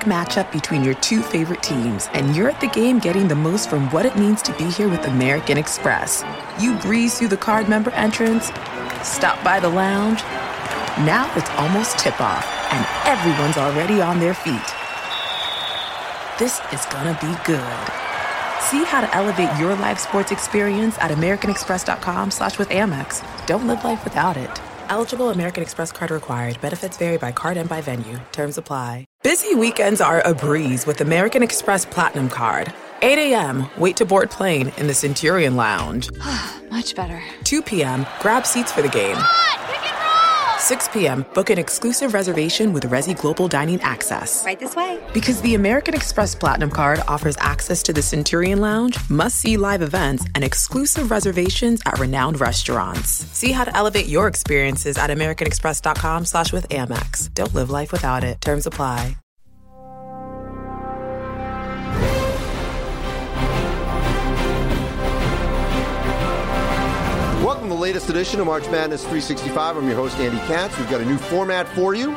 matchup between your two favorite teams, and you're at the game getting the most from what it means to be here with American Express. You breeze through the card member entrance, stop by the lounge. Now it's almost tip off, and everyone's already on their feet. This is gonna be good. See how to elevate your live sports experience at americanexpress.com slash with Amex. Don't live life without it. Eligible American Express card required. Benefits vary by card and by venue. Terms apply. Busy weekends are a breeze with American Express Platinum Card. 8 a.m., wait to board plane in the Centurion Lounge. Much better. 2 p.m., grab seats for the game. 6 p.m., book an exclusive reservation with Resy Global Dining Access. Right this way. Because the American Express Platinum Card offers access to the Centurion Lounge, must see live events, and exclusive reservations at renowned restaurants. See how to elevate your experiences at AmericanExpress.com slash with Amex. Don't live life without it. Terms apply. Latest edition of March Madness 365. I'm your host, Andy Katz. We've got a new format for you.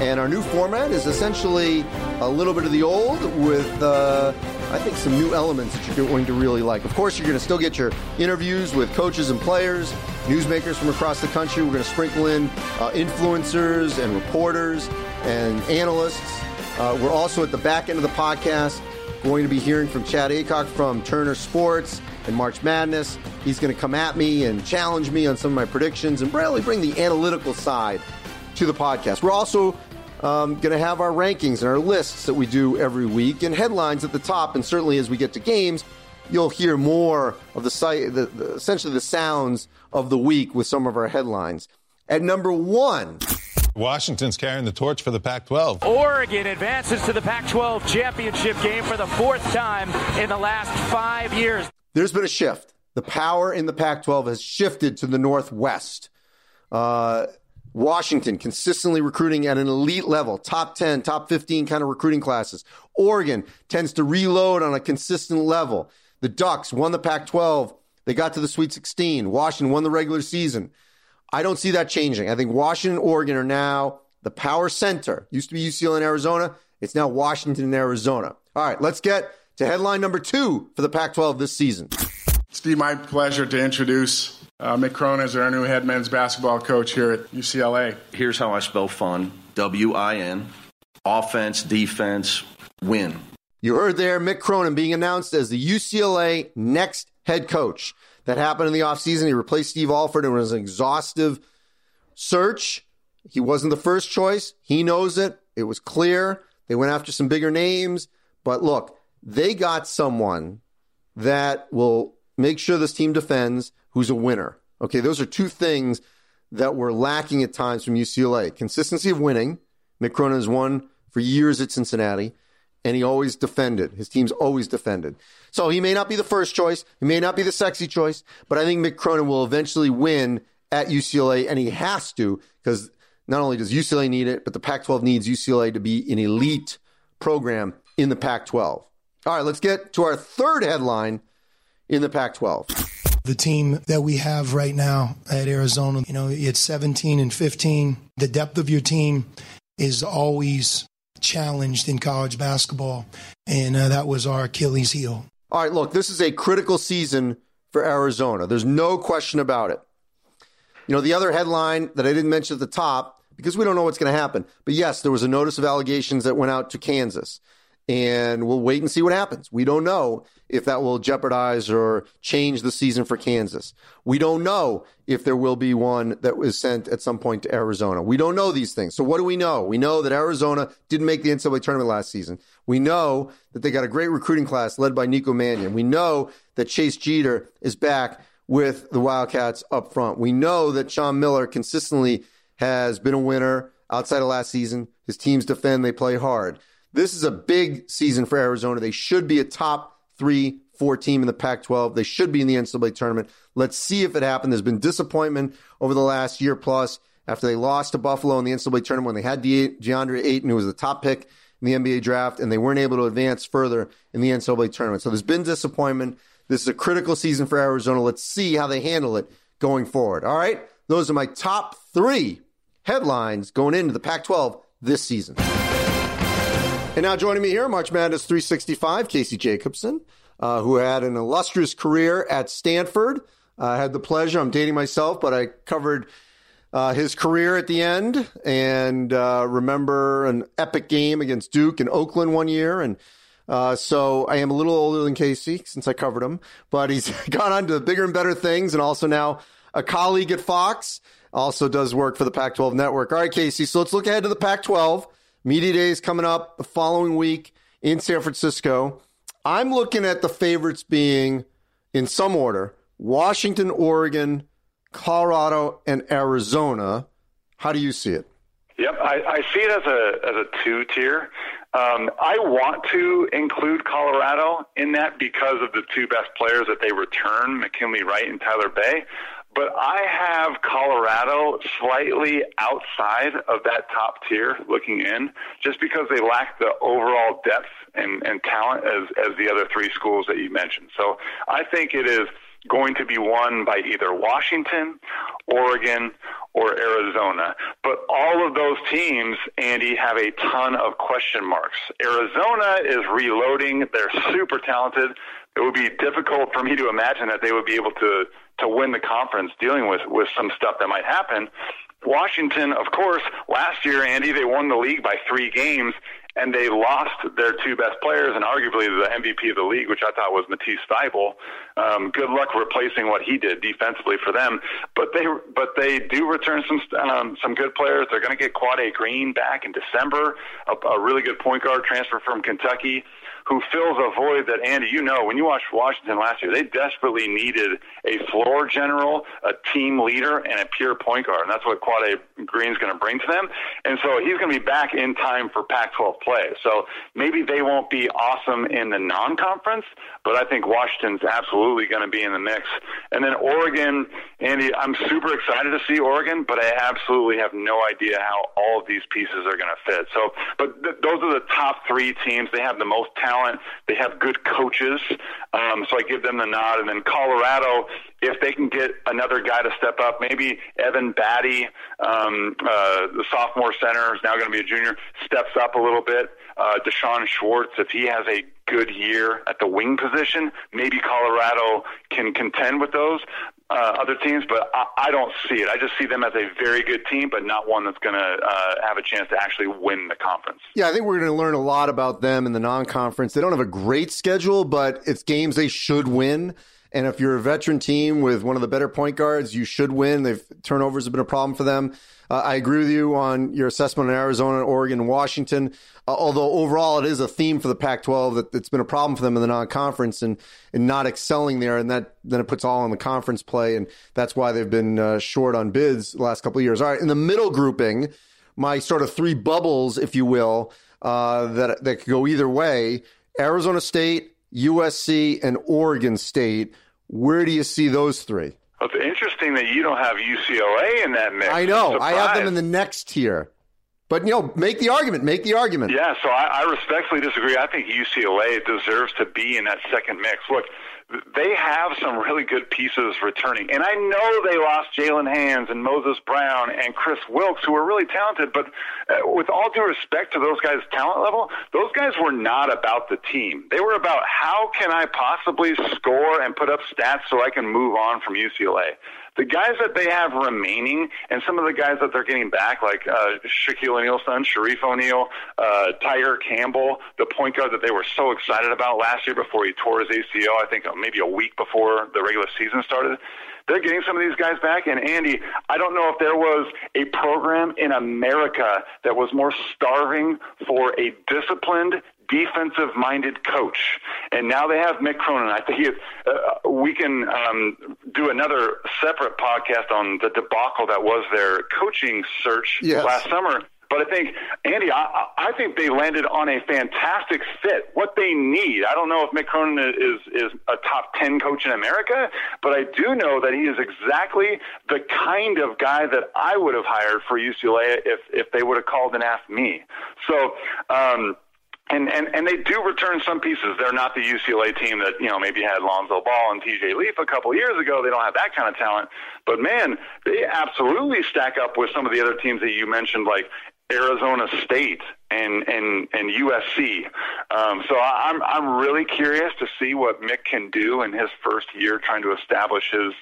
And our new format is essentially a little bit of the old with, uh, I think, some new elements that you're going to really like. Of course, you're going to still get your interviews with coaches and players, newsmakers from across the country. We're going to sprinkle in uh, influencers and reporters and analysts. Uh, we're also at the back end of the podcast going to be hearing from Chad Aycock from Turner Sports and March Madness. He's going to come at me and challenge me on some of my predictions and really bring the analytical side to the podcast. We're also um, going to have our rankings and our lists that we do every week and headlines at the top. And certainly as we get to games, you'll hear more of the, site, the, the essentially the sounds of the week with some of our headlines. At number one, Washington's carrying the torch for the Pac 12. Oregon advances to the Pac 12 championship game for the fourth time in the last five years. There's been a shift. The power in the Pac 12 has shifted to the Northwest. Uh, Washington consistently recruiting at an elite level, top 10, top 15 kind of recruiting classes. Oregon tends to reload on a consistent level. The Ducks won the Pac 12. They got to the Sweet 16. Washington won the regular season. I don't see that changing. I think Washington and Oregon are now the power center. Used to be UCLA and Arizona. It's now Washington and Arizona. All right, let's get to headline number two for the Pac 12 this season. Steve, my pleasure to introduce uh, Mick Cronin as our new head men's basketball coach here at UCLA. Here's how I spell fun W I N. Offense, defense, win. You heard there Mick Cronin being announced as the UCLA next head coach. That happened in the offseason. He replaced Steve Alford. It was an exhaustive search. He wasn't the first choice. He knows it. It was clear. They went after some bigger names. But look, they got someone that will make sure this team defends who's a winner. Okay, those are two things that were lacking at times from UCLA. Consistency of winning. Mick Cronin has won for years at Cincinnati, and he always defended. His team's always defended. So he may not be the first choice. He may not be the sexy choice, but I think Mick Cronin will eventually win at UCLA, and he has to because not only does UCLA need it, but the Pac 12 needs UCLA to be an elite program in the Pac 12. All right, let's get to our third headline in the Pac 12. The team that we have right now at Arizona, you know, it's 17 and 15. The depth of your team is always challenged in college basketball, and uh, that was our Achilles heel. All right, look, this is a critical season for Arizona. There's no question about it. You know, the other headline that I didn't mention at the top, because we don't know what's going to happen, but yes, there was a notice of allegations that went out to Kansas and we'll wait and see what happens. We don't know if that will jeopardize or change the season for Kansas. We don't know if there will be one that was sent at some point to Arizona. We don't know these things. So what do we know? We know that Arizona didn't make the NCAA tournament last season. We know that they got a great recruiting class led by Nico Mannion. We know that Chase Jeter is back with the Wildcats up front. We know that Sean Miller consistently has been a winner outside of last season. His teams defend, they play hard. This is a big season for Arizona. They should be a top three, four team in the Pac 12. They should be in the NCAA tournament. Let's see if it happens. There's been disappointment over the last year plus after they lost to Buffalo in the NCAA tournament when they had De- DeAndre Ayton, who was the top pick in the NBA draft, and they weren't able to advance further in the NCAA tournament. So there's been disappointment. This is a critical season for Arizona. Let's see how they handle it going forward. All right. Those are my top three headlines going into the Pac 12 this season. And now joining me here, March Madness 365, Casey Jacobsen, uh, who had an illustrious career at Stanford. I uh, had the pleasure, I'm dating myself, but I covered uh, his career at the end and uh, remember an epic game against Duke in Oakland one year. And uh, so I am a little older than Casey since I covered him, but he's gone on to bigger and better things and also now a colleague at Fox, also does work for the Pac 12 network. All right, Casey, so let's look ahead to the Pac 12. Media Day is coming up the following week in San Francisco. I'm looking at the favorites being, in some order, Washington, Oregon, Colorado, and Arizona. How do you see it? Yep, I, I see it as a as a two tier. Um, I want to include Colorado in that because of the two best players that they return, McKinley Wright and Tyler Bey but I have Colorado slightly outside of that top tier looking in, just because they lack the overall depth and, and talent as, as the other three schools that you mentioned. So I think it is going to be won by either Washington, Oregon, or Arizona. But all of those teams, Andy, have a ton of question marks. Arizona is reloading. They're super talented. It would be difficult for me to imagine that they would be able to to win the conference dealing with with some stuff that might happen. Washington, of course, last year, Andy, they won the league by three games, and they lost their two best players and arguably the MVP of the league, which I thought was Matisse Thybulle. Um, good luck replacing what he did defensively for them. But they but they do return some um, some good players. They're going to get Quade Green back in December, a, a really good point guard transfer from Kentucky who fills a void that Andy, you know, when you watched Washington last year, they desperately needed a floor general, a team leader, and a pure point guard, and that's what Quade Green's going to bring to them. And so he's going to be back in time for Pac-12 play. So maybe they won't be awesome in the non-conference, but I think Washington's absolutely going to be in the mix. And then Oregon, Andy, I'm super excited to see Oregon, but I absolutely have no idea how all of these pieces are going to fit. So, but th- those are the top three teams. They have the most talent talent. They have good coaches, um, so I give them the nod. And then Colorado, if they can get another guy to step up, maybe Evan Battey, um, uh, the sophomore center is now going to be a junior, steps up a little bit. Uh, D'Shawn Schwartz, if he has a good year at the wing position, maybe Colorado can contend with those uh, other teams, but I, I don't see it. I just see them as a very good team, but not one that's going to uh, have a chance to actually win the conference. Yeah, I think we're going to learn a lot about them in the non-conference. They don't have a great schedule, but it's games they should win. And if you're a veteran team with one of the better point guards, you should win. They've turnovers have been a problem for them. Uh, I agree with you on your assessment on Arizona, Oregon, Washington. Uh, although overall, it is a theme for the Pac-12 that it's been a problem for them in the non-conference and and not excelling there, and that then it puts all on the conference play, and that's why they've been uh, short on bids the last couple of years. All right, in the middle grouping, my sort of three bubbles, if you will, uh, that that could go either way: Arizona State, USC, and Oregon State. Where do you see those three? Well, it's interesting that you don't have UCLA in that mix. I know. I have them in the next tier. But you know, make the argument. Make the argument. Yeah. So I, I respectfully disagree. I think UCLA deserves to be in that second mix. Look, they have some really good pieces returning. And I know they lost Jalen Hands and Moses Brown and Kris Wilkes, who were really talented. But uh, with all due respect to those guys' talent level, those guys were not about the team. They were about how can I possibly score and put up stats so I can move on from UCLA the guys that they have remaining and some of the guys that they're getting back, like uh, Shaquille O'Neal's son, Shareef O'Neal, uh, Tyger Campbell, the point guard that they were so excited about last year before he tore his ACL, I think uh, maybe a week before the regular season started. They're getting some of these guys back. And Andy, I don't know if there was a program in America that was more starving for a disciplined, defensive minded coach. And now they have Mick Cronin. I think uh, we can um, do another separate podcast on the debacle that was their coaching search yes. last summer. But I think, Andy, I, I think they landed on a fantastic fit. What they need, I don't know if Mick Cronin is is a top ten coach in America, but I do know that he is exactly the kind of guy that I would have hired for UCLA if if they would have called and asked me. So. Um, and, and and they do return some pieces. They're not the UCLA team that you know maybe had Lonzo Ball and TJ Leaf a couple years ago. They don't have that kind of talent, but man, they absolutely stack up with some of the other teams that you mentioned, like Arizona State and and and USC. Um, so I'm I'm really curious to see what Mick can do in his first year trying to establish his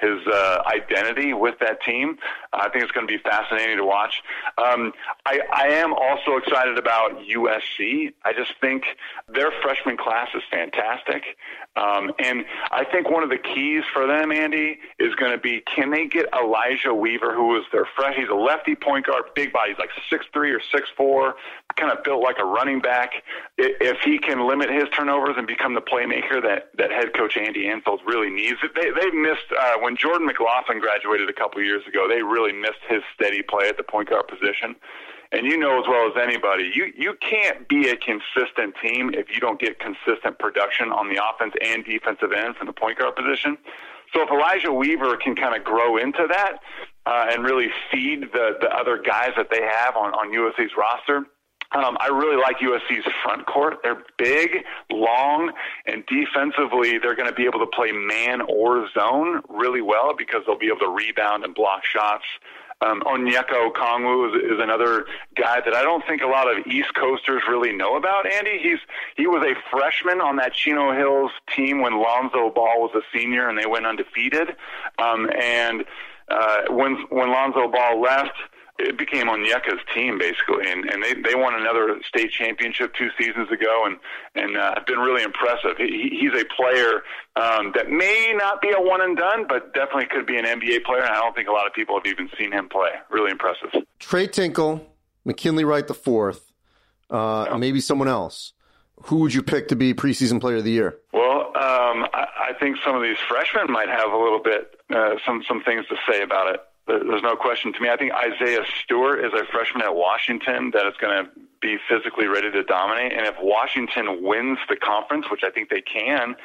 his uh, identity with that team. I think it's going to be fascinating to watch. Um, I, I am also excited about USC. I just think their freshman class is fantastic. Um, and I think one of the keys for them, Andy, is going to be can they get Elijah Weaver, who is their fresh, he's a lefty point guard, big body, he's like six three or six four, kind of built like a running back. If he can limit his turnovers and become the playmaker that, that head coach Andy Enfield really needs, they, they've missed uh, when Jordan McLaughlin graduated a couple years ago. They really missed his steady play at the point guard position. And you know as well as anybody, you you can't be a consistent team if you don't get consistent production on the offense and defensive end from the point guard position. So if Elijah Weaver can kind of grow into that uh, and really feed the the other guys that they have on on USC's roster, um, I really like USC's front court. They're big, long, and defensively, they're going to be able to play man or zone really well because they'll be able to rebound and block shots. Um, Onyeka Okongwu is, is another guy that I don't think a lot of East Coasters really know about. Andy, he's he was a freshman on that Chino Hills team when Lonzo Ball was a senior, and they went undefeated. Um, and uh, when when Lonzo Ball left, it became Onyeka's team basically, and, and they they won another state championship two seasons ago, and and uh, been really impressive. He, he's a player um, that may not be a one and done, but definitely could be an NBA player. And I don't think a lot of people have even seen him play. Really impressive. Tres Tinkle, McKinley Wright the fourth, uh, yeah. maybe someone else. Who would you pick to be preseason player of the year? Well, um, I, I think some of these freshmen might have a little bit uh, some some things to say about it. There's no question to me. I think Isaiah Stewart is a freshman at Washington that is going to be physically ready to dominate. And if Washington wins the conference, which I think they can,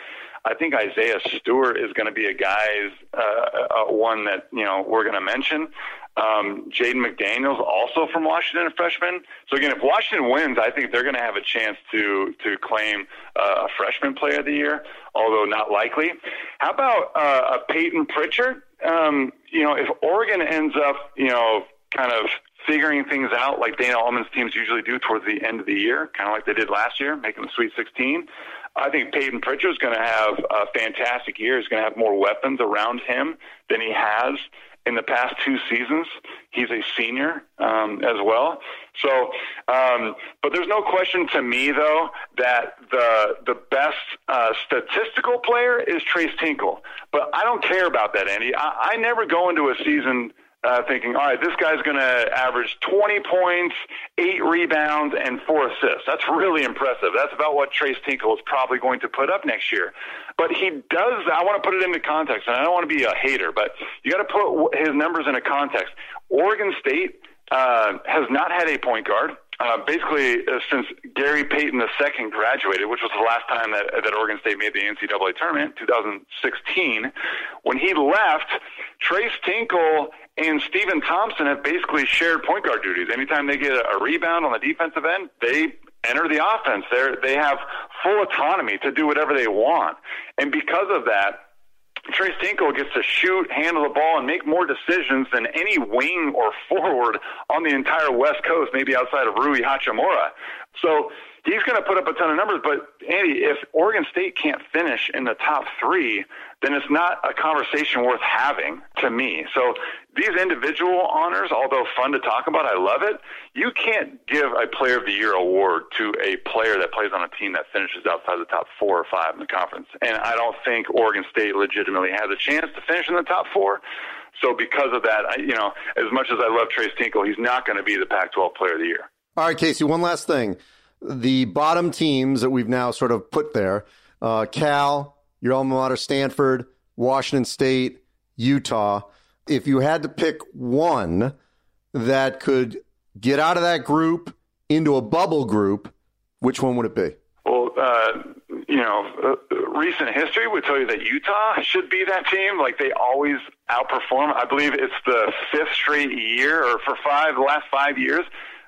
I think Isaiah Stewart is going to be a guy's uh, uh, one that you know we're going to mention. Um, Jaden McDaniels, also from Washington, a freshman. So again, if Washington wins, I think they're going to have a chance to to claim uh, a freshman player of the year, although not likely. How about uh, a Payton Pritchard? Um, you know, if Oregon ends up, you know, kind of figuring things out like Dana Altman's teams usually do towards the end of the year, kind of like they did last year, making the Sweet 16. I think Payton Pritchard is going to have a fantastic year. He's going to have more weapons around him than he has in the past two seasons. He's a senior um, as well. So, um, but there's no question to me though that the the best uh, statistical player is Tres Tinkle. But I don't care about that, Andy. I, I never go into a season uh, thinking, all right, this guy's going to average 20 points, eight rebounds, and four assists. That's really impressive. That's about what Tres Tinkle is probably going to put up next year. But he does, I want to put it into context, and I don't want to be a hater, but you got to put his numbers into context. Oregon State uh, has not had a point guard. Uh, basically, uh, since Gary Payton II graduated, which was the last time that, that Oregon State made the NCAA tournament, 2016, when he left, Tres Tinkle and Stephen Thompson have basically shared point guard duties. Anytime they get a, a rebound on the defensive end, they enter the offense. They they have full autonomy to do whatever they want, and because of that, Tres Tinkle gets to shoot, handle the ball, and make more decisions than any wing or forward on the entire West Coast, maybe outside of Rui Hachimura. So he's going to put up a ton of numbers. But Andy, if Oregon State can't finish in the top three, then it's not a conversation worth having to me. So these individual honors, although fun to talk about, I love it. You can't give a Player of the Year award to a player that plays on a team that finishes outside the top four or five in the conference. And I don't think Oregon State legitimately has a chance to finish in the top four. So because of that, I, you know, as much as I love Tres Tinkle, he's not going to be the Pac-12 Player of the Year. All right, Casey. One last thing: the bottom teams that we've now sort of put there: uh, Cal, your alma mater, Stanford, Washington State, Utah. If you had to pick one that could get out of that group into a bubble group, which one would it be? Well, uh, you know, uh, recent history would tell you that Utah should be that team. Like they always outperform. I believe it's the fifth straight year, or for five, the last five years,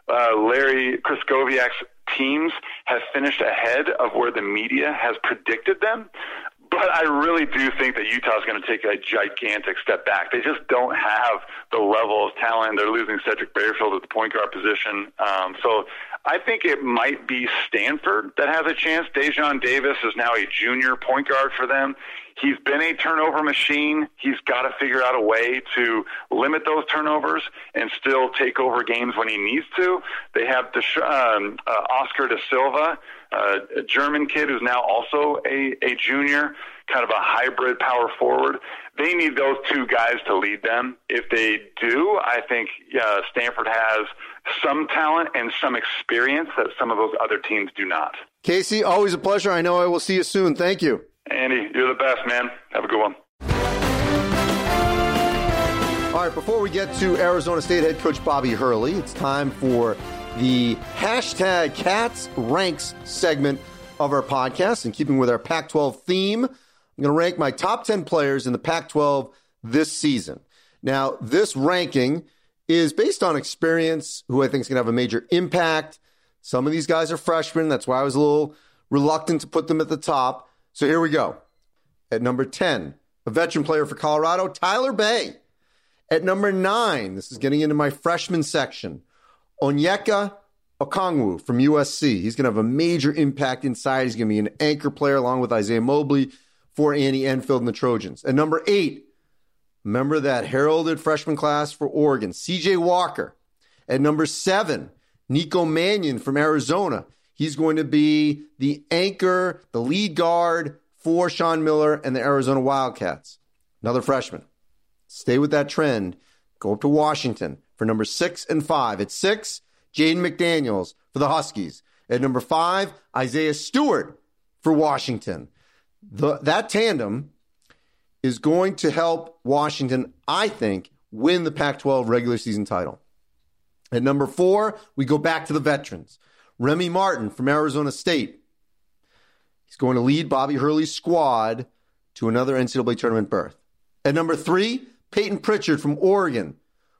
uh, Larry Krystkowiak's teams have finished ahead of where the media has predicted them. But I really do think that Utah is going to take a gigantic step back. They just don't have the level of talent. They're losing Sedrick Barefield at the point guard position. Um, so I think it might be Stanford that has a chance. Daejon Davis is now a junior point guard for them. He's been a turnover machine. He's got to figure out a way to limit those turnovers and still take over games when he needs to. They have the, um, uh, Oscar da Silva, uh, a German kid who's now also a, a junior, kind of a hybrid power forward. They need those two guys to lead them. If they do, I think uh, Stanford has some talent and some experience that some of those other teams do not. Casey, always a pleasure. I know I will see you soon. Thank you. Andy, you're the best, man. Have a good one. All right, before we get to Arizona State head coach Bobby Hurley, it's time for the hashtag Katz Ranks segment of our podcast. In keeping with our Pac 12 theme, I'm going to rank my top 10 players in the Pac 12 this season. Now, this ranking is based on experience, who I think is going to have a major impact. Some of these guys are freshmen. That's why I was a little reluctant to put them at the top. So here we go. At number 10, a veteran player for Colorado, Tyler Bey. At number nine, this is getting into my freshman section, Onyeka Okongwu from USC. He's going to have a major impact inside. He's going to be an anchor player along with Isaiah Mobley for Andy Enfield and the Trojans. At number eight, remember that heralded freshman class for Oregon, CJ Walker. At number seven, Nico Mannion from Arizona. He's going to be the anchor, the lead guard for Sean Miller and the Arizona Wildcats. Another freshman. Stay with that trend. Go up to Washington for number six and five. At six, Jaden McDaniels for the Huskies. At number five, Isaiah Stewart for Washington. The, that tandem is going to help Washington, I think, win the Pac 12 regular season title. At number four, we go back to the veterans. Remy Martin from Arizona State. He's going to lead Bobby Hurley's squad to another NCAA tournament berth. At number three, Payton Pritchard from Oregon,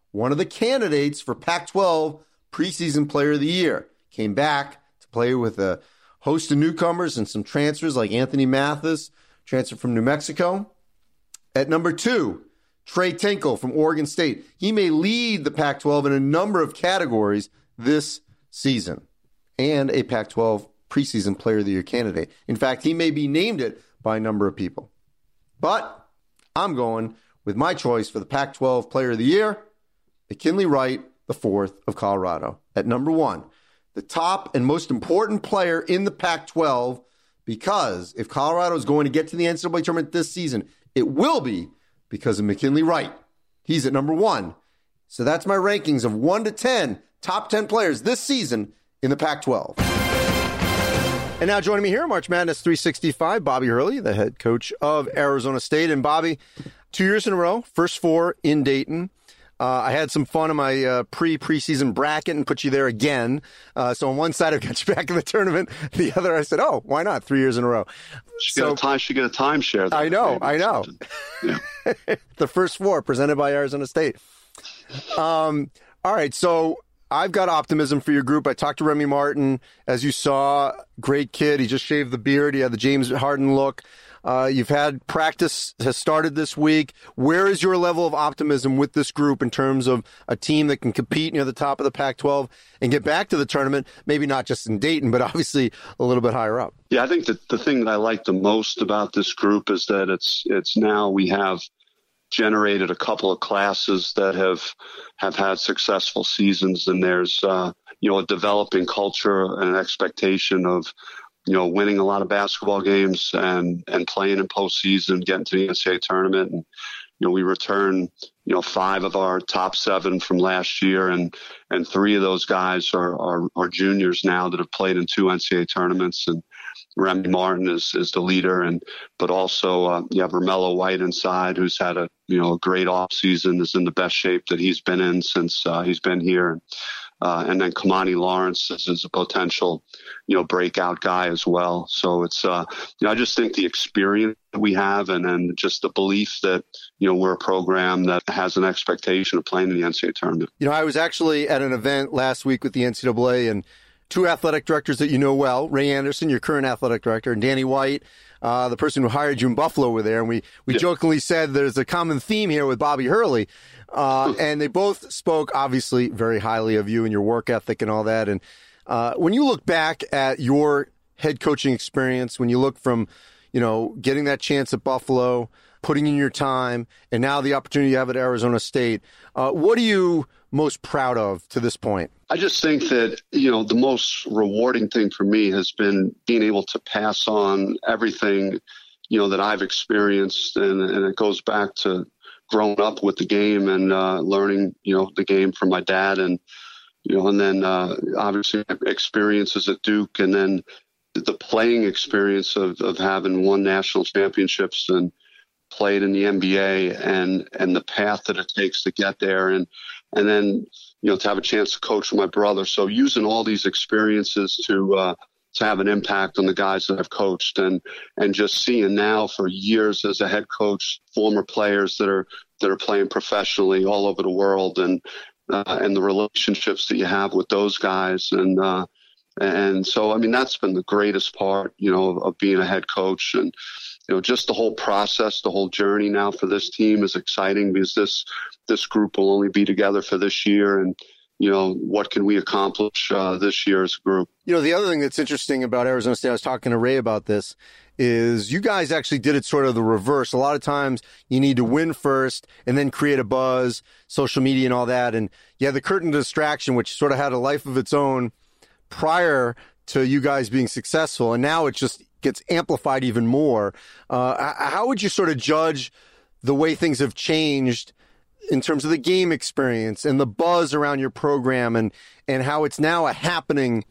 one of the candidates for Pac 12 preseason player of the year. Came back to play with a host of newcomers and some transfers like Anthony Mathis, transfer from New Mexico. At number two, Tres Tinkle from Oregon State. He may lead the Pac 12 in a number of categories this season and a Pac 12 preseason player of the year candidate. In fact, he may be named it by a number of people. But I'm going with my choice for the Pac 12 player of the year, McKinley Wright, the fourth of Colorado. At number one, the top and most important player in the Pac 12, because if Colorado is going to get to the NCAA tournament this season, it will be because of McKinley Wright. He's at number one. So that's my rankings of one to 10 top 10 players this season in the Pac 12. And now joining me here, March Madness 365, Bobby Hurley, the head coach of Arizona State. And Bobby, two years in a row, first four in Dayton. Uh, I had some fun in my uh, pre preseason bracket and put you there again. Uh, so on one side, I got you back in the tournament. The other, I said, "Oh, why not? Three years in a row." Should so, get a time. Should get a timeshare. I know. I know. Yeah. the first four presented by Arizona State. Um, all right. So I've got optimism for your group. I talked to Remy Martin, as you saw, great kid. He just shaved the beard. He had the James Harden look. Uh, you've had practice has started this week. Where is your level of optimism with this group in terms of a team that can compete near the top of the Pac-12 and get back to the tournament? Maybe not just in Dayton, but obviously a little bit higher up. Yeah, I think that the thing that I like the most about this group is that it's it's now we have generated a couple of classes that have have had successful seasons, and there's uh, you know a developing culture and an expectation of you know winning a lot of basketball games and and playing in postseason, getting to the NCAA tournament, and you know we return you know five of our top seven from last year, and and three of those guys are are, are juniors now that have played in two NCAA tournaments, and Remy Martin is, is the leader, and but also uh, you have Romello White inside, who's had a you know a great off season, is in the best shape that he's been in since uh, he's been here. Uh, and then Kimani Lawrence is, is, a potential, you know, breakout guy as well. So it's, uh, you know, I just think the experience that we have and then just the belief that, you know, we're a program that has an expectation of playing in the NCAA tournament. You know, I was actually at an event last week with the NCAA and two athletic directors that you know well, Ray Anderson, your current athletic director, and Danny White, uh, the person who hired you in Buffalo were there. And we, we yeah. jokingly said there's a common theme here with Bobby Hurley. Uh, and they both spoke obviously very highly of you and your work ethic and all that. And Uh, when you look back at your head coaching experience, when you look from, you know, getting that chance at Buffalo, putting in your time, and now the opportunity you have at Arizona State, uh, what are you most proud of to this point? I just think that, you know, the most rewarding thing for me has been being able to pass on everything, you know, that I've experienced. And, and it goes back to growing up with the game and uh, learning, you know, the game from my dad and, you know, and then uh, obviously experiences at Duke and then the playing experience of, of having won national championships and played in the NBA and and the path that it takes to get there. And and then you know to have a chance to coach with my brother. So using all these experiences to uh, to have an impact on the guys that I've coached and and just seeing now for years as a head coach former players that are that are playing professionally all over the world and uh, and the relationships that you have with those guys. And uh, and so I mean that's been the greatest part you know of, of being a head coach. And you know, just the whole process, the whole journey now for this team is exciting because this this group will only be together for this year, and you know, what can we accomplish uh, this year as a group? You know, the other thing that's interesting about Arizona State, I was talking to Ray about this, is you guys actually did it sort of the reverse. A lot of times you need to win first and then create a buzz, social media and all that. And yeah, the curtain distraction, which sort of had a life of its own prior to you guys being successful. And now it just gets amplified even more. Uh, how would you sort of judge the way things have changed in terms of the game experience and the buzz around your program and, and how it's now a happening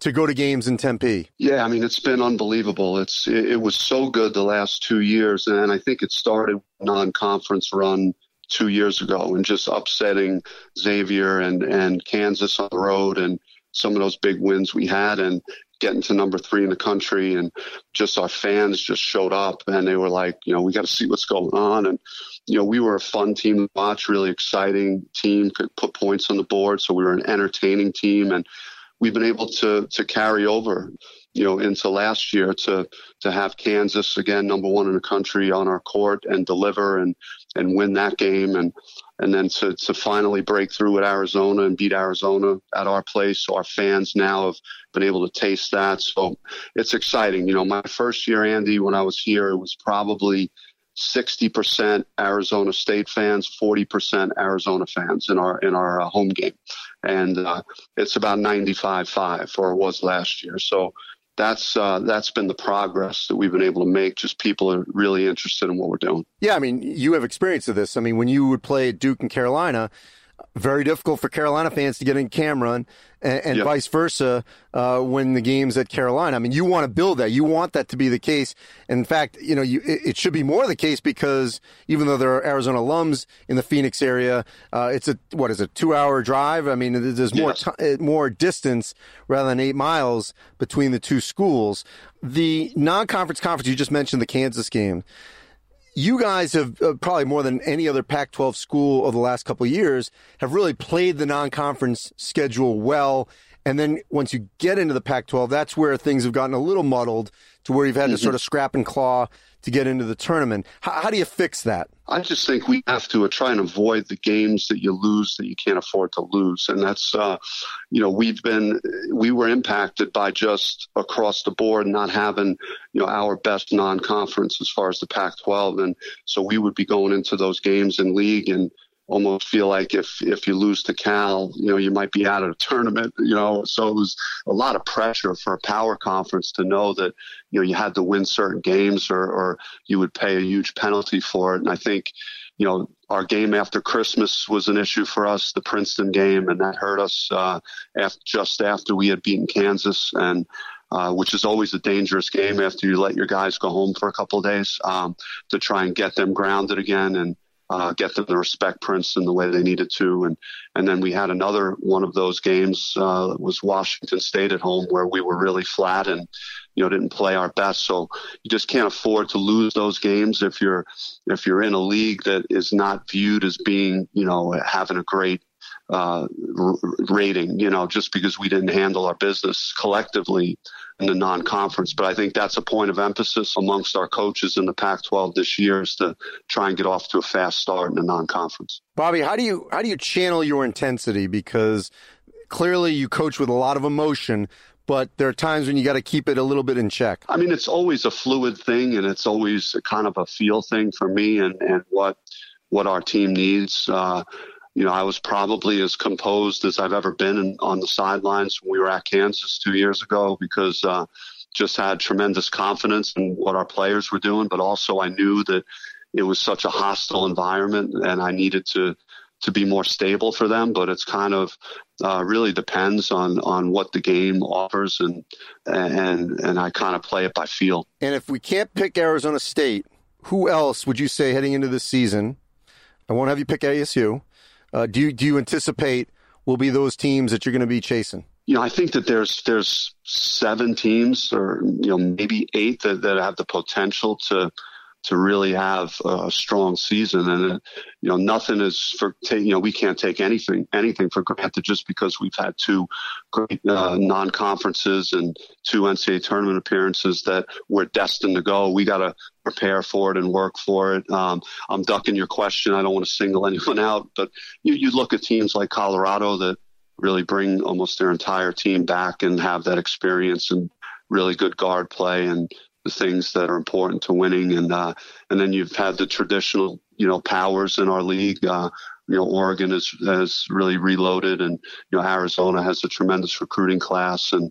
to go to games in Tempe? Yeah, I mean it's been unbelievable. It's it, it was so good the last two years, and I think it started non-conference run two years ago and just upsetting Xavier and and Kansas on the road and some of those big wins we had and getting to number three in the country and just our fans just showed up and they were like you know we got to see what's going on. And you know we were a fun team to watch really exciting team could put points on the board so we were an entertaining team and we've been able to to carry over you know into last year to to have Kansas again number one in the country on our court and deliver and and win that game. And and then to, to finally break through at Arizona and beat Arizona at our place. So our fans now have been able to taste that. So it's exciting. You know, my first year, Andy, when I was here, it was probably 60% Arizona State fans, 40% Arizona fans in our in our uh, home game, and uh, it's about 95-5, or was last year. So that's uh, that's been the progress that we've been able to make. Just people are really interested in what we're doing. Yeah, I mean, you have experience of this. I mean, when you would play Duke and Carolina, very difficult for Carolina fans to get in Cameron, and, and yep. vice versa uh, when the game's at Carolina. I mean, you want to build that. You want that to be the case. in fact, you know, you, it, it, should be more the case because even though there are Arizona alums in the Phoenix area, uh, it's a what is a two-hour drive. I mean, there's more yes. t- uh, more distance rather than eight miles between the two schools. The non-conference conference you just mentioned, the Kansas game you guys have uh, probably more than any other Pac 12 school over the last couple of years have really played the non conference schedule well. And then once you get into the Pac 12, that's where things have gotten a little muddled to where you've had mm-hmm. to sort of scrap and claw to get into the tournament. How, how, do you fix that? I just think we have to try and avoid the games that you lose that you can't afford to lose, and that's uh, you know we've been we were impacted by just across the board not having you know our best non-conference as far as the Pac-12, and so we would be going into those games in league and almost feel like if if you lose to Cal, you know, you might be out of the tournament, you know. So it was a lot of pressure for a power conference to know that, you know, you had to win certain games or or you would pay a huge penalty for it. And I think, you know, our game after Christmas was an issue for us, the Princeton game, and that hurt us uh, after, just after we had beaten Kansas and. Uh, which is always a dangerous game after you let your guys go home for a couple of days um, to try and get them grounded again. And uh, get them to respect Princeton the way they needed to. And and then we had another one of those games uh, was Washington State at home where we were really flat and you know didn't play our best. So you just can't afford to lose those games if you're if you're in a league that is not viewed as being you know having a great uh, r- rating. You know just because we didn't handle our business collectively in the non-conference. But I think that's a point of emphasis amongst our coaches in the Pac-12 this year is to try and get off to a fast start in the non-conference. Bobby, how do you how do you channel your intensity? Because clearly you coach with a lot of emotion, but there are times when you got to keep it a little bit in check. I mean, it's always a fluid thing, and it's always kind of a feel thing for me, and and what what our team needs. Uh, you know, I was probably as composed as I've ever been in, on the sidelines when we were at Kansas two years ago because uh, just had tremendous confidence in what our players were doing, but also I knew that it was such a hostile environment and I needed to to be more stable for them. But it's kind of uh, really depends on on what the game offers and and and I kind of play it by feel. And if we can't pick Arizona State, who else would you say heading into this season? I won't have you pick ASU. Uh, do you do you anticipate will be those teams that you're going to be chasing? you know, I think that there's there's seven teams or you know maybe eight that, that have the potential to to really have a strong season. And uh, you know, nothing is for you know we can't take anything anything for granted just because we've had two great uh, non-conferences and two NCAA tournament appearances that we're destined to go. We got to prepare for it and work for it. Um, I'm ducking your question. I don't want to single anyone out, but you, you look at teams like Colorado that really bring almost their entire team back and have that experience and really good guard play and the things that are important to winning. And uh, and then you've had the traditional you know powers in our league. Uh, you know, Oregon has has really reloaded, and you know Arizona has a tremendous recruiting class and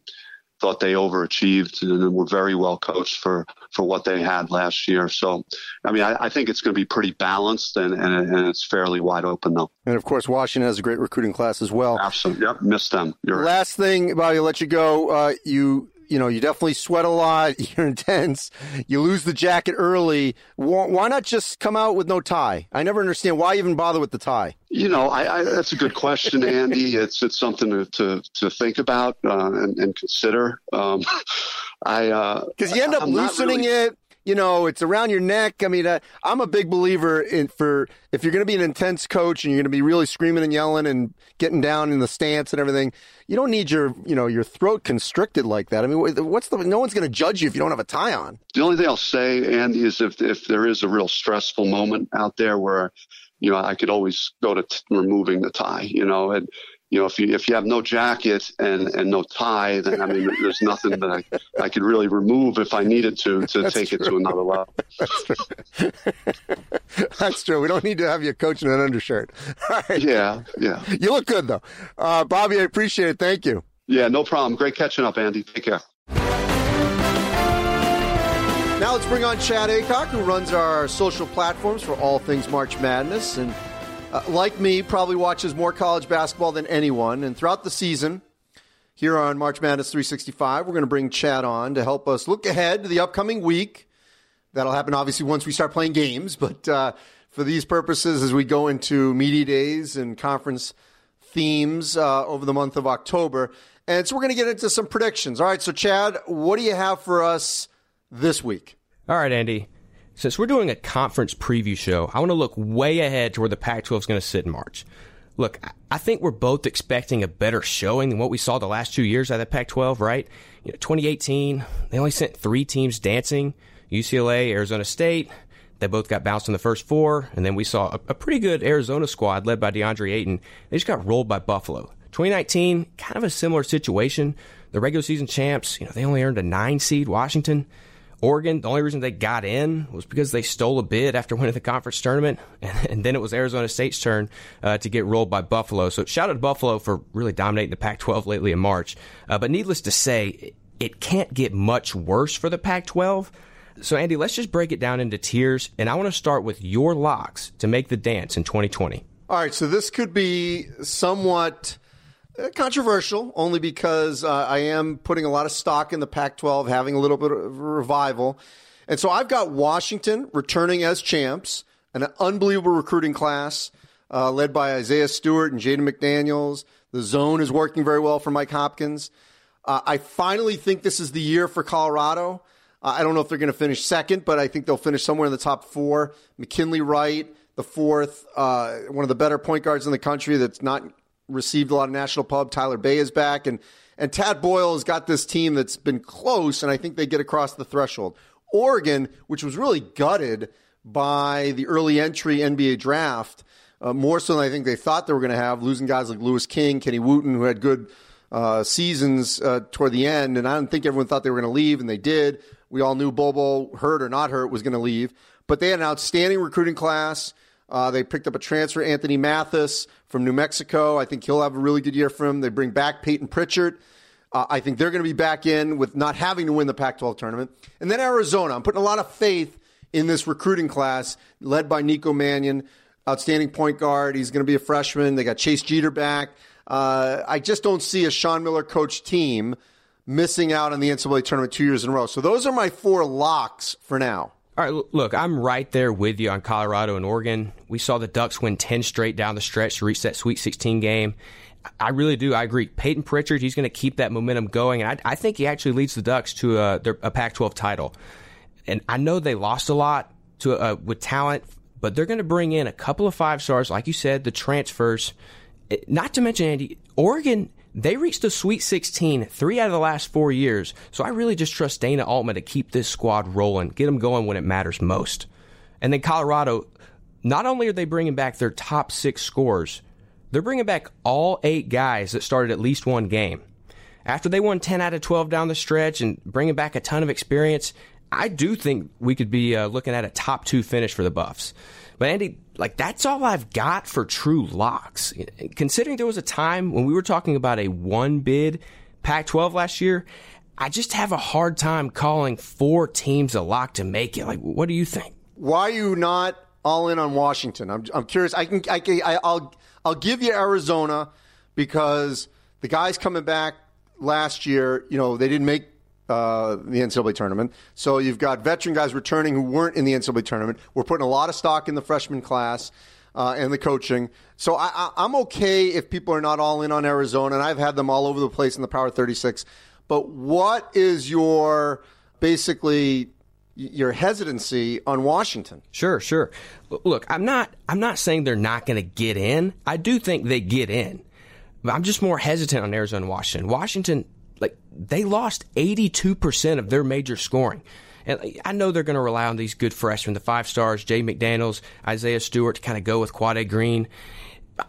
thought they overachieved and were very well coached for, for what they had last year. So, I mean, I, I think it's going to be pretty balanced and, and, and, it's fairly wide open, though. And of course, Washington has a great recruiting class as well. Absolutely. Yep. Missed them. You're Last right. thing, Bobby, I'll let you go. Uh, you you know, you definitely sweat a lot. You're intense. You lose the jacket early. Why not just come out with no tie? I never understand why even bother with the tie. You know, I, I, that's a good question, Andy. it's it's something to to, to think about uh, and, and, consider. Um, I because uh, you end up I'm loosening really... it you know, it's around your neck. I mean, uh, I'm a big believer in for if you're going to be an intense coach and you're going to be really screaming and yelling and getting down in the stance and everything, you don't need your, you know, your throat constricted like that. I mean, what's the? No one's going to judge you if you don't have a tie on. The only thing I'll say, Andy, is if if there is a real stressful moment out there where, you know, I could always go to t- removing the tie, you know, and you know, if you if you have no jacket and and no tie, then I mean, there's nothing that I I could really remove if I needed to to That's take true. it to another level. That's true. That's true. We don't need to have you coaching an undershirt. Yeah, yeah. You look good though, uh, Bobby. I appreciate it. Thank you. Yeah, no problem. Great catching up, Andy. Take care. Now let's bring on Chad Aycock, who runs our social platforms for all things March Madness and uh, like me, probably watches more college basketball than anyone. And throughout the season, here on March Madness 365, we're going to bring Chad on to help us look ahead to the upcoming week. That'll happen obviously once we start playing games, but uh, for these purposes, as we go into media days and conference themes uh, over the month of October. And so we're going to get into some predictions. All right, so Chad, what do you have for us this week? All right, Andy. Since we're doing a conference preview show, I want to look way ahead to where the Pac 12 is going to sit in March. Look, I think we're both expecting a better showing than what we saw the last two years out of the Pac 12, right? You know, 2018, they only sent three teams dancing UCLA, Arizona State. They both got bounced in the first four. And then we saw a, a pretty good Arizona squad led by DeAndre Ayton. They just got rolled by Buffalo. 2019, kind of a similar situation. The regular season champs, you know, they only earned a nine seed Washington. Oregon, the only reason they got in was because they stole a bid after winning the conference tournament, and, then it was Arizona State's turn uh, to get rolled by Buffalo. So shout out to Buffalo for really dominating the Pac-12 lately in March. Uh, but needless to say, it can't get much worse for the Pac-12. So Andy, let's just break it down into tiers, and I want to start with your locks to make the dance in 2020. All right, so this could be somewhat controversial, only because uh, I am putting a lot of stock in the Pac 12, having a little bit of revival. And so I've got Washington returning as champs, an unbelievable recruiting class uh, led by Isaiah Stewart and Jaden McDaniels. The zone is working very well for Mike Hopkins. Uh, I finally think this is the year for Colorado. Uh, I don't know if they're going to finish second, but I think they'll finish somewhere in the top four. McKinley Wright, the fourth, uh, one of the better point guards in the country that's not received a lot of national pub. Tyler Bey is back, and and Tad Boyle has got this team that's been close, and I think they get across the threshold. Oregon, which was really gutted by the early entry NBA draft, uh, more so than I think they thought they were going to have, losing guys like Louis King, Kenny Wooten, who had good uh, seasons uh, toward the end. And I don't think everyone thought they were going to leave, and they did. We all knew Bol Bol, hurt or not hurt, was going to leave. But they had an outstanding recruiting class. Uh, they picked up a transfer, Anthony Mathis from New Mexico. I think he'll have a really good year for him. They bring back Payton Pritchard. Uh, I think they're going to be back in with not having to win the Pac 12 tournament. And then Arizona. I'm putting a lot of faith in this recruiting class led by Nico Mannion, outstanding point guard. He's going to be a freshman. They got Chase Jeter back. Uh, I just don't see a Sean Miller coach team missing out on the NCAA tournament two years in a row. So those are my four locks for now. All right, look, I'm right there with you on Colorado and Oregon. We saw the Ducks win 10 straight down the stretch to reach that Sweet 16 game. I really do. I agree. Payton Pritchard, he's going to keep that momentum going, and I, I think he actually leads the Ducks to a, a Pac-12 title. And I know they lost a lot to uh, with talent, but they're going to bring in a couple of five stars, like you said, the transfers. Not to mention, Andy, Oregon they reached the Sweet 16 three out of the last four years, so I really just trust Dana Altman to keep this squad rolling, get them going when it matters most. And then Colorado, not only are they bringing back their top six scores, they're bringing back all eight guys that started at least one game. After they won 10 out of 12 down the stretch and bringing back a ton of experience, I do think we could be uh, looking at a top two finish for the Buffs. But Andy, like that's all I've got for true locks. Considering there was a time when we were talking about a one bid Pac 12 last year, I just have a hard time calling four teams a lock to make it. Like, what do you think? Why are you not all in on Washington? I'm, I'm curious. I can, I can, I, I'll, I'll give you Arizona because the guys coming back last year, you know, they didn't make uh, the NCAA tournament. So you've got veteran guys returning who weren't in the NCAA tournament. We're putting a lot of stock in the freshman class. Uh, and the coaching. So I, am okay if people are not all in on Arizona, and I've had them all over the place in the Power 36. But what is your basically your hesitancy on Washington? Sure, sure. Look, I'm not I'm not saying they're not going to get in. I do think they get in. I'm just more hesitant on Arizona and Washington. Washington like they lost 82% of their major scoring. And I know they're going to rely on these good freshmen, the five stars, Jay McDaniels, Isaiah Stewart to kind of go with Quade Green.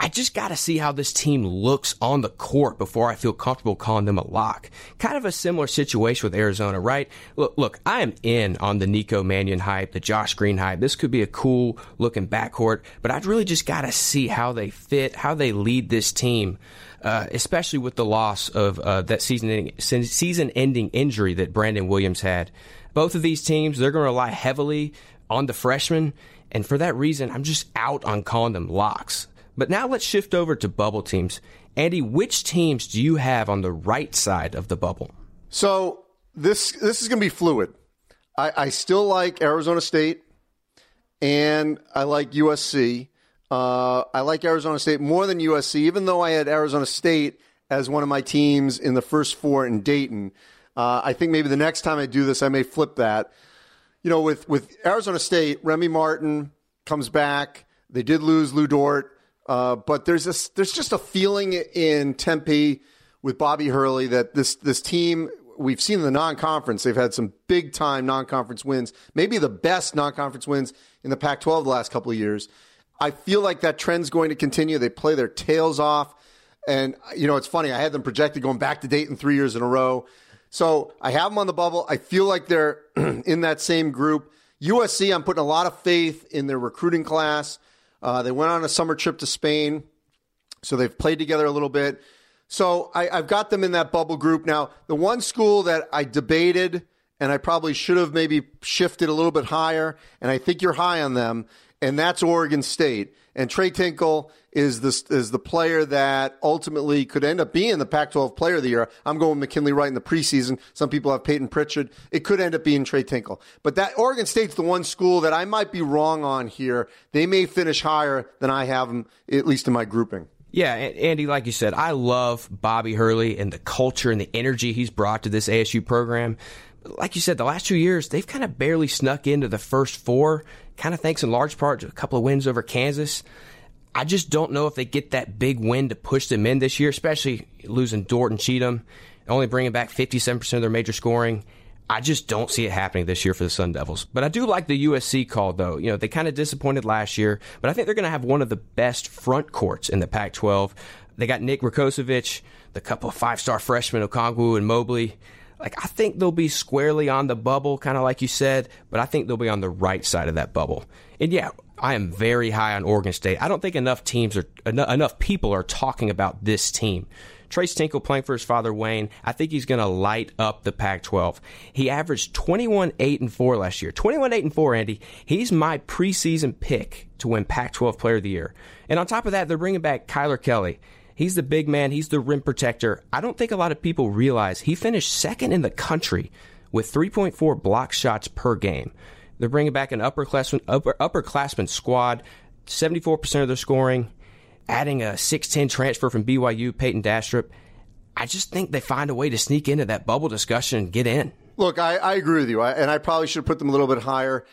I just got to see how this team looks on the court before I feel comfortable calling them a lock. Kind of a similar situation with Arizona, right? Look, look, I am in on the Nico Mannion hype, the Josh Green hype. This could be a cool looking backcourt, but I'd really just got to see how they fit, how they lead this team uh, especially with the loss of uh, that season season ending injury that Brandon Williams had. Both of these teams, they're going to rely heavily on the freshmen, and for that reason, I'm just out on calling them locks. But now let's shift over to bubble teams. Andy, which teams do you have on the right side of the bubble? So this this is going to be fluid. I, I still like Arizona State, and I like USC. Uh, I like Arizona State more than USC, even though I had Arizona State as one of my teams in the first four in Dayton. Uh, I think maybe the next time I do this, I may flip that. You know, with, with Arizona State, Remy Martin comes back. They did lose Lu Dort, uh, but there's this, there's just a feeling in Tempe with Bobby Hurley that this this team we've seen in the non-conference they've had some big time non-conference wins, maybe the best non-conference wins in the Pac-12 the last couple of years. I feel like that trend's going to continue. They play their tails off. And, you know, it's funny. I had them projected going back to Dayton three years in a row. So I have them on the bubble. I feel like they're in that same group. USC, I'm putting a lot of faith in their recruiting class. Uh, they went on a summer trip to Spain. So they've played together a little bit. So I, I've got them in that bubble group. Now, the one school that I debated and I probably should have maybe shifted a little bit higher, and I think you're high on them, and that's Oregon State. And Tres Tinkle is the, is the player that ultimately could end up being the Pac 12 player of the year. I'm going McKinley Wright in the preseason. Some people have Payton Pritchard. It could end up being Tres Tinkle. But that Oregon State's the one school that I might be wrong on here. They may finish higher than I have them, at least in my grouping. Yeah, Andy, like you said, I love Bobby Hurley and the culture and the energy he's brought to this ASU program. Like you said, the last two years, they've kind of barely snuck into the first four kind of thanks in large part to a couple of wins over Kansas. I just don't know if they get that big win to push them in this year, especially losing Dort and Cheatham, only bringing back 57% of their major scoring. I just don't see it happening this year for the Sun Devils. But I do like the USC call, though. You know, they kind of disappointed last year, but I think they're going to have one of the best front courts in the Pac 12. They got Nick Rakocevic, the couple of five star freshmen, Okongwu and Mobley. Like, I think they'll be squarely on the bubble, kind of like you said, but I think they'll be on the right side of that bubble. And yeah, I am very high on Oregon State. I don't think enough teams are, enough people are talking about this team. Tres Tinkle playing for his father Wayne, I think he's going to light up the Pac-12. He averaged 21 8 and 4 last year. 21 8 and 4, Andy. He's my preseason pick to win Pac-12 Player of the Year. And on top of that, they're bringing back Kylor Kelley. He's the big man. He's the rim protector. I don't think a lot of people realize he finished second in the country with 3.4 block shots per game. They're bringing back an upperclassman, upper, upperclassman squad, 74% of their scoring adding a 6'10 transfer from BYU, Payton Dastrup. I just think they find a way to sneak into that bubble discussion and get in. Look, I, I agree with you, I, and I probably should have put them a little bit higher.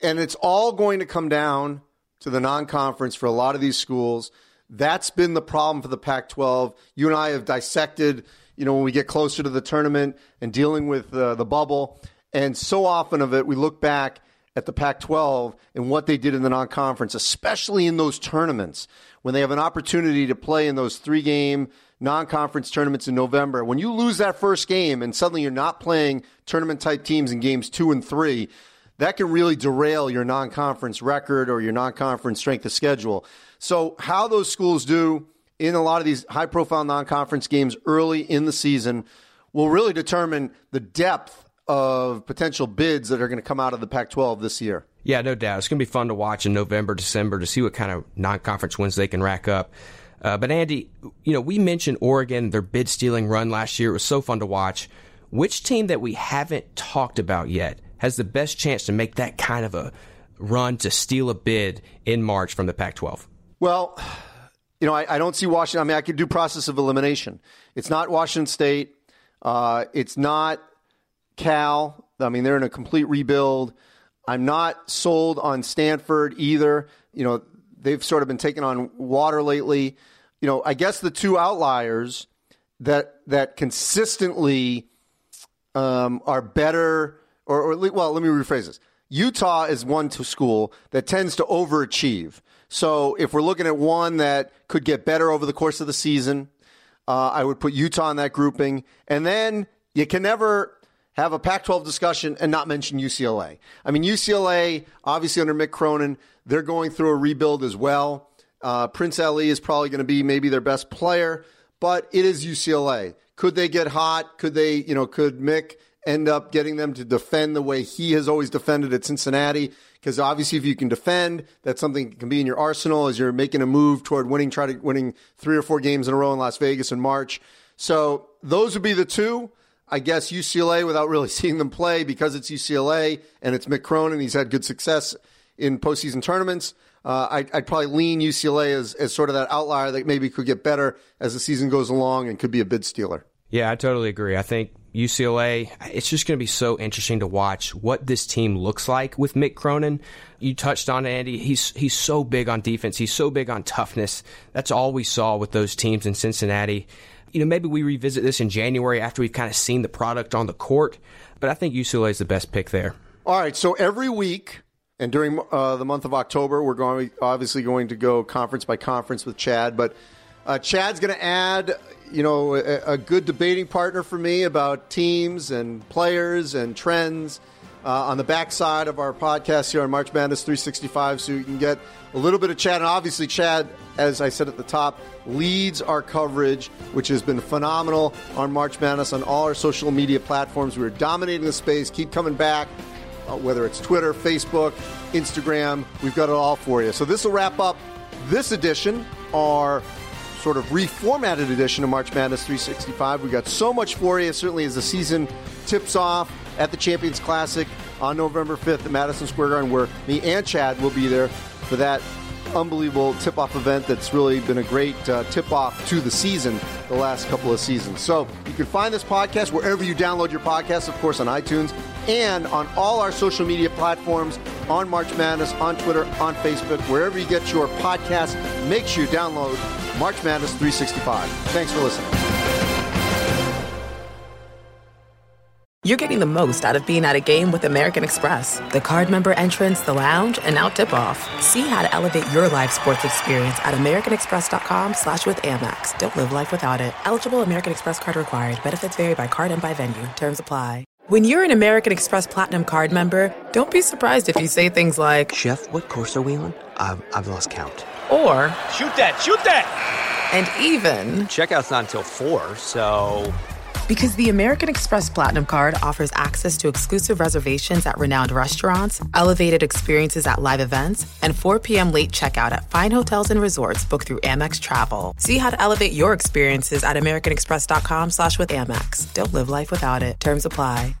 And it's all going to come down to the non conference for a lot of these schools. That's been the problem for the Pac 12. You and I have dissected, you know, when we get closer to the tournament and dealing with uh, the bubble. And so often of it, we look back at the Pac 12 and what they did in the non conference, especially in those tournaments when they have an opportunity to play in those three game non conference tournaments in November. When you lose that first game and suddenly you're not playing tournament type teams in games two and three, that can really derail your non conference record or your non conference strength of schedule. So, how those schools do in a lot of these high profile non conference games early in the season will really determine the depth of potential bids that are going to come out of the Pac 12 this year. Yeah, no doubt. It's going to be fun to watch in November, December to see what kind of non conference wins they can rack up. Uh, but Andy, you know, we mentioned Oregon, their bid stealing run last year. It was so fun to watch. Which team that we haven't talked about yet has the best chance to make that kind of a run to steal a bid in March from the Pac 12? Well, you know, I, I, don't see Washington. I mean, I could do process of elimination. It's not Washington State. Uh, it's not Cal. I mean, they're in a complete rebuild. I'm not sold on Stanford either. You know, they've sort of been taking on water lately. You know, I guess the two outliers that that consistently um, are better, or, or well, let me rephrase this. Utah is one to school that tends to overachieve. So if we're looking at one that could get better over the course of the season, uh, I would put Utah in that grouping. And then you can never have a Pac 12 discussion and not mention UCLA. I mean, UCLA, obviously under Mick Cronin, they're going through a rebuild as well. Uh, Prince Ali is probably going to be maybe their best player, but it is UCLA. Could they get hot? Could they, you know, could Mick end up getting them to defend the way he has always defended at Cincinnati? Because obviously, if you can defend, that's something that can be in your arsenal as you're making a move toward winning, try to winning three or four games in a row in Las Vegas in March. So those would be the two. I guess UCLA without really seeing them play because it's UCLA and it's Mick Cronin. He's had good success in postseason tournaments. Uh, I'd, I'd, probably lean UCLA as, as sort of that outlier that maybe could get better as the season goes along and could be a bid stealer. Yeah, I totally agree. I think UCLA, it's just going to be so interesting to watch what this team looks like with Mick Cronin. You touched on it, Andy. He's he's so big on defense. He's so big on toughness. That's all we saw with those teams in Cincinnati you know, maybe we revisit this in January after we've kind of seen the product on the court. But I think UCLA is the best pick there. All right. So every week and during uh, the month of October, we're going obviously going to go conference by conference with Chad. But uh, Chad's going to add, you know, a, a, good debating partner for me about teams and players and trends uh, on the backside of our podcast here on March Madness 365, so you can get a little bit of Chad. And obviously, Chad, as I said at the top, leads our coverage, which has been phenomenal on March Madness on all our social media platforms. We're dominating the space. Keep coming back, uh, whether it's Twitter, Facebook, Instagram. We've got it all for you. So this will wrap up this edition, our sort of reformatted edition of March Madness 365. We got so much for you, certainly as the season tips off at the Champions Classic on November 5th at Madison Square Garden, where me and Chad will be there for that unbelievable tip off event that's really been a great uh, tip off to the season the last couple of seasons. So you can find this podcast wherever you download your podcasts, of course, on iTunes and on all our social media platforms on March Madness, on Twitter, on Facebook, wherever you get your podcast. Make sure you download March Madness 365. Thanks for listening. you're getting the most out of being at a game with American Express. The card member entrance, the lounge, and now tip-off. See how to elevate your live sports experience at americanexpress.com slash with Amex. Don't live life without it. Eligible American Express card required. Benefits vary by card and by venue. Terms apply. When you're an American Express Platinum card member, don't be surprised if you say things like, Chef, what course are we on? I've, I've lost count. Or, Shoot that, shoot that! And even, Checkout's not until 4, so... Because the American Express Platinum Card offers access to exclusive reservations at renowned restaurants, elevated experiences at live events, and 4 p.m. late checkout at fine hotels and resorts booked through Amex Travel. See how to elevate your experiences at americanexpress.com slash with Amex. Don't live life without it. Terms apply.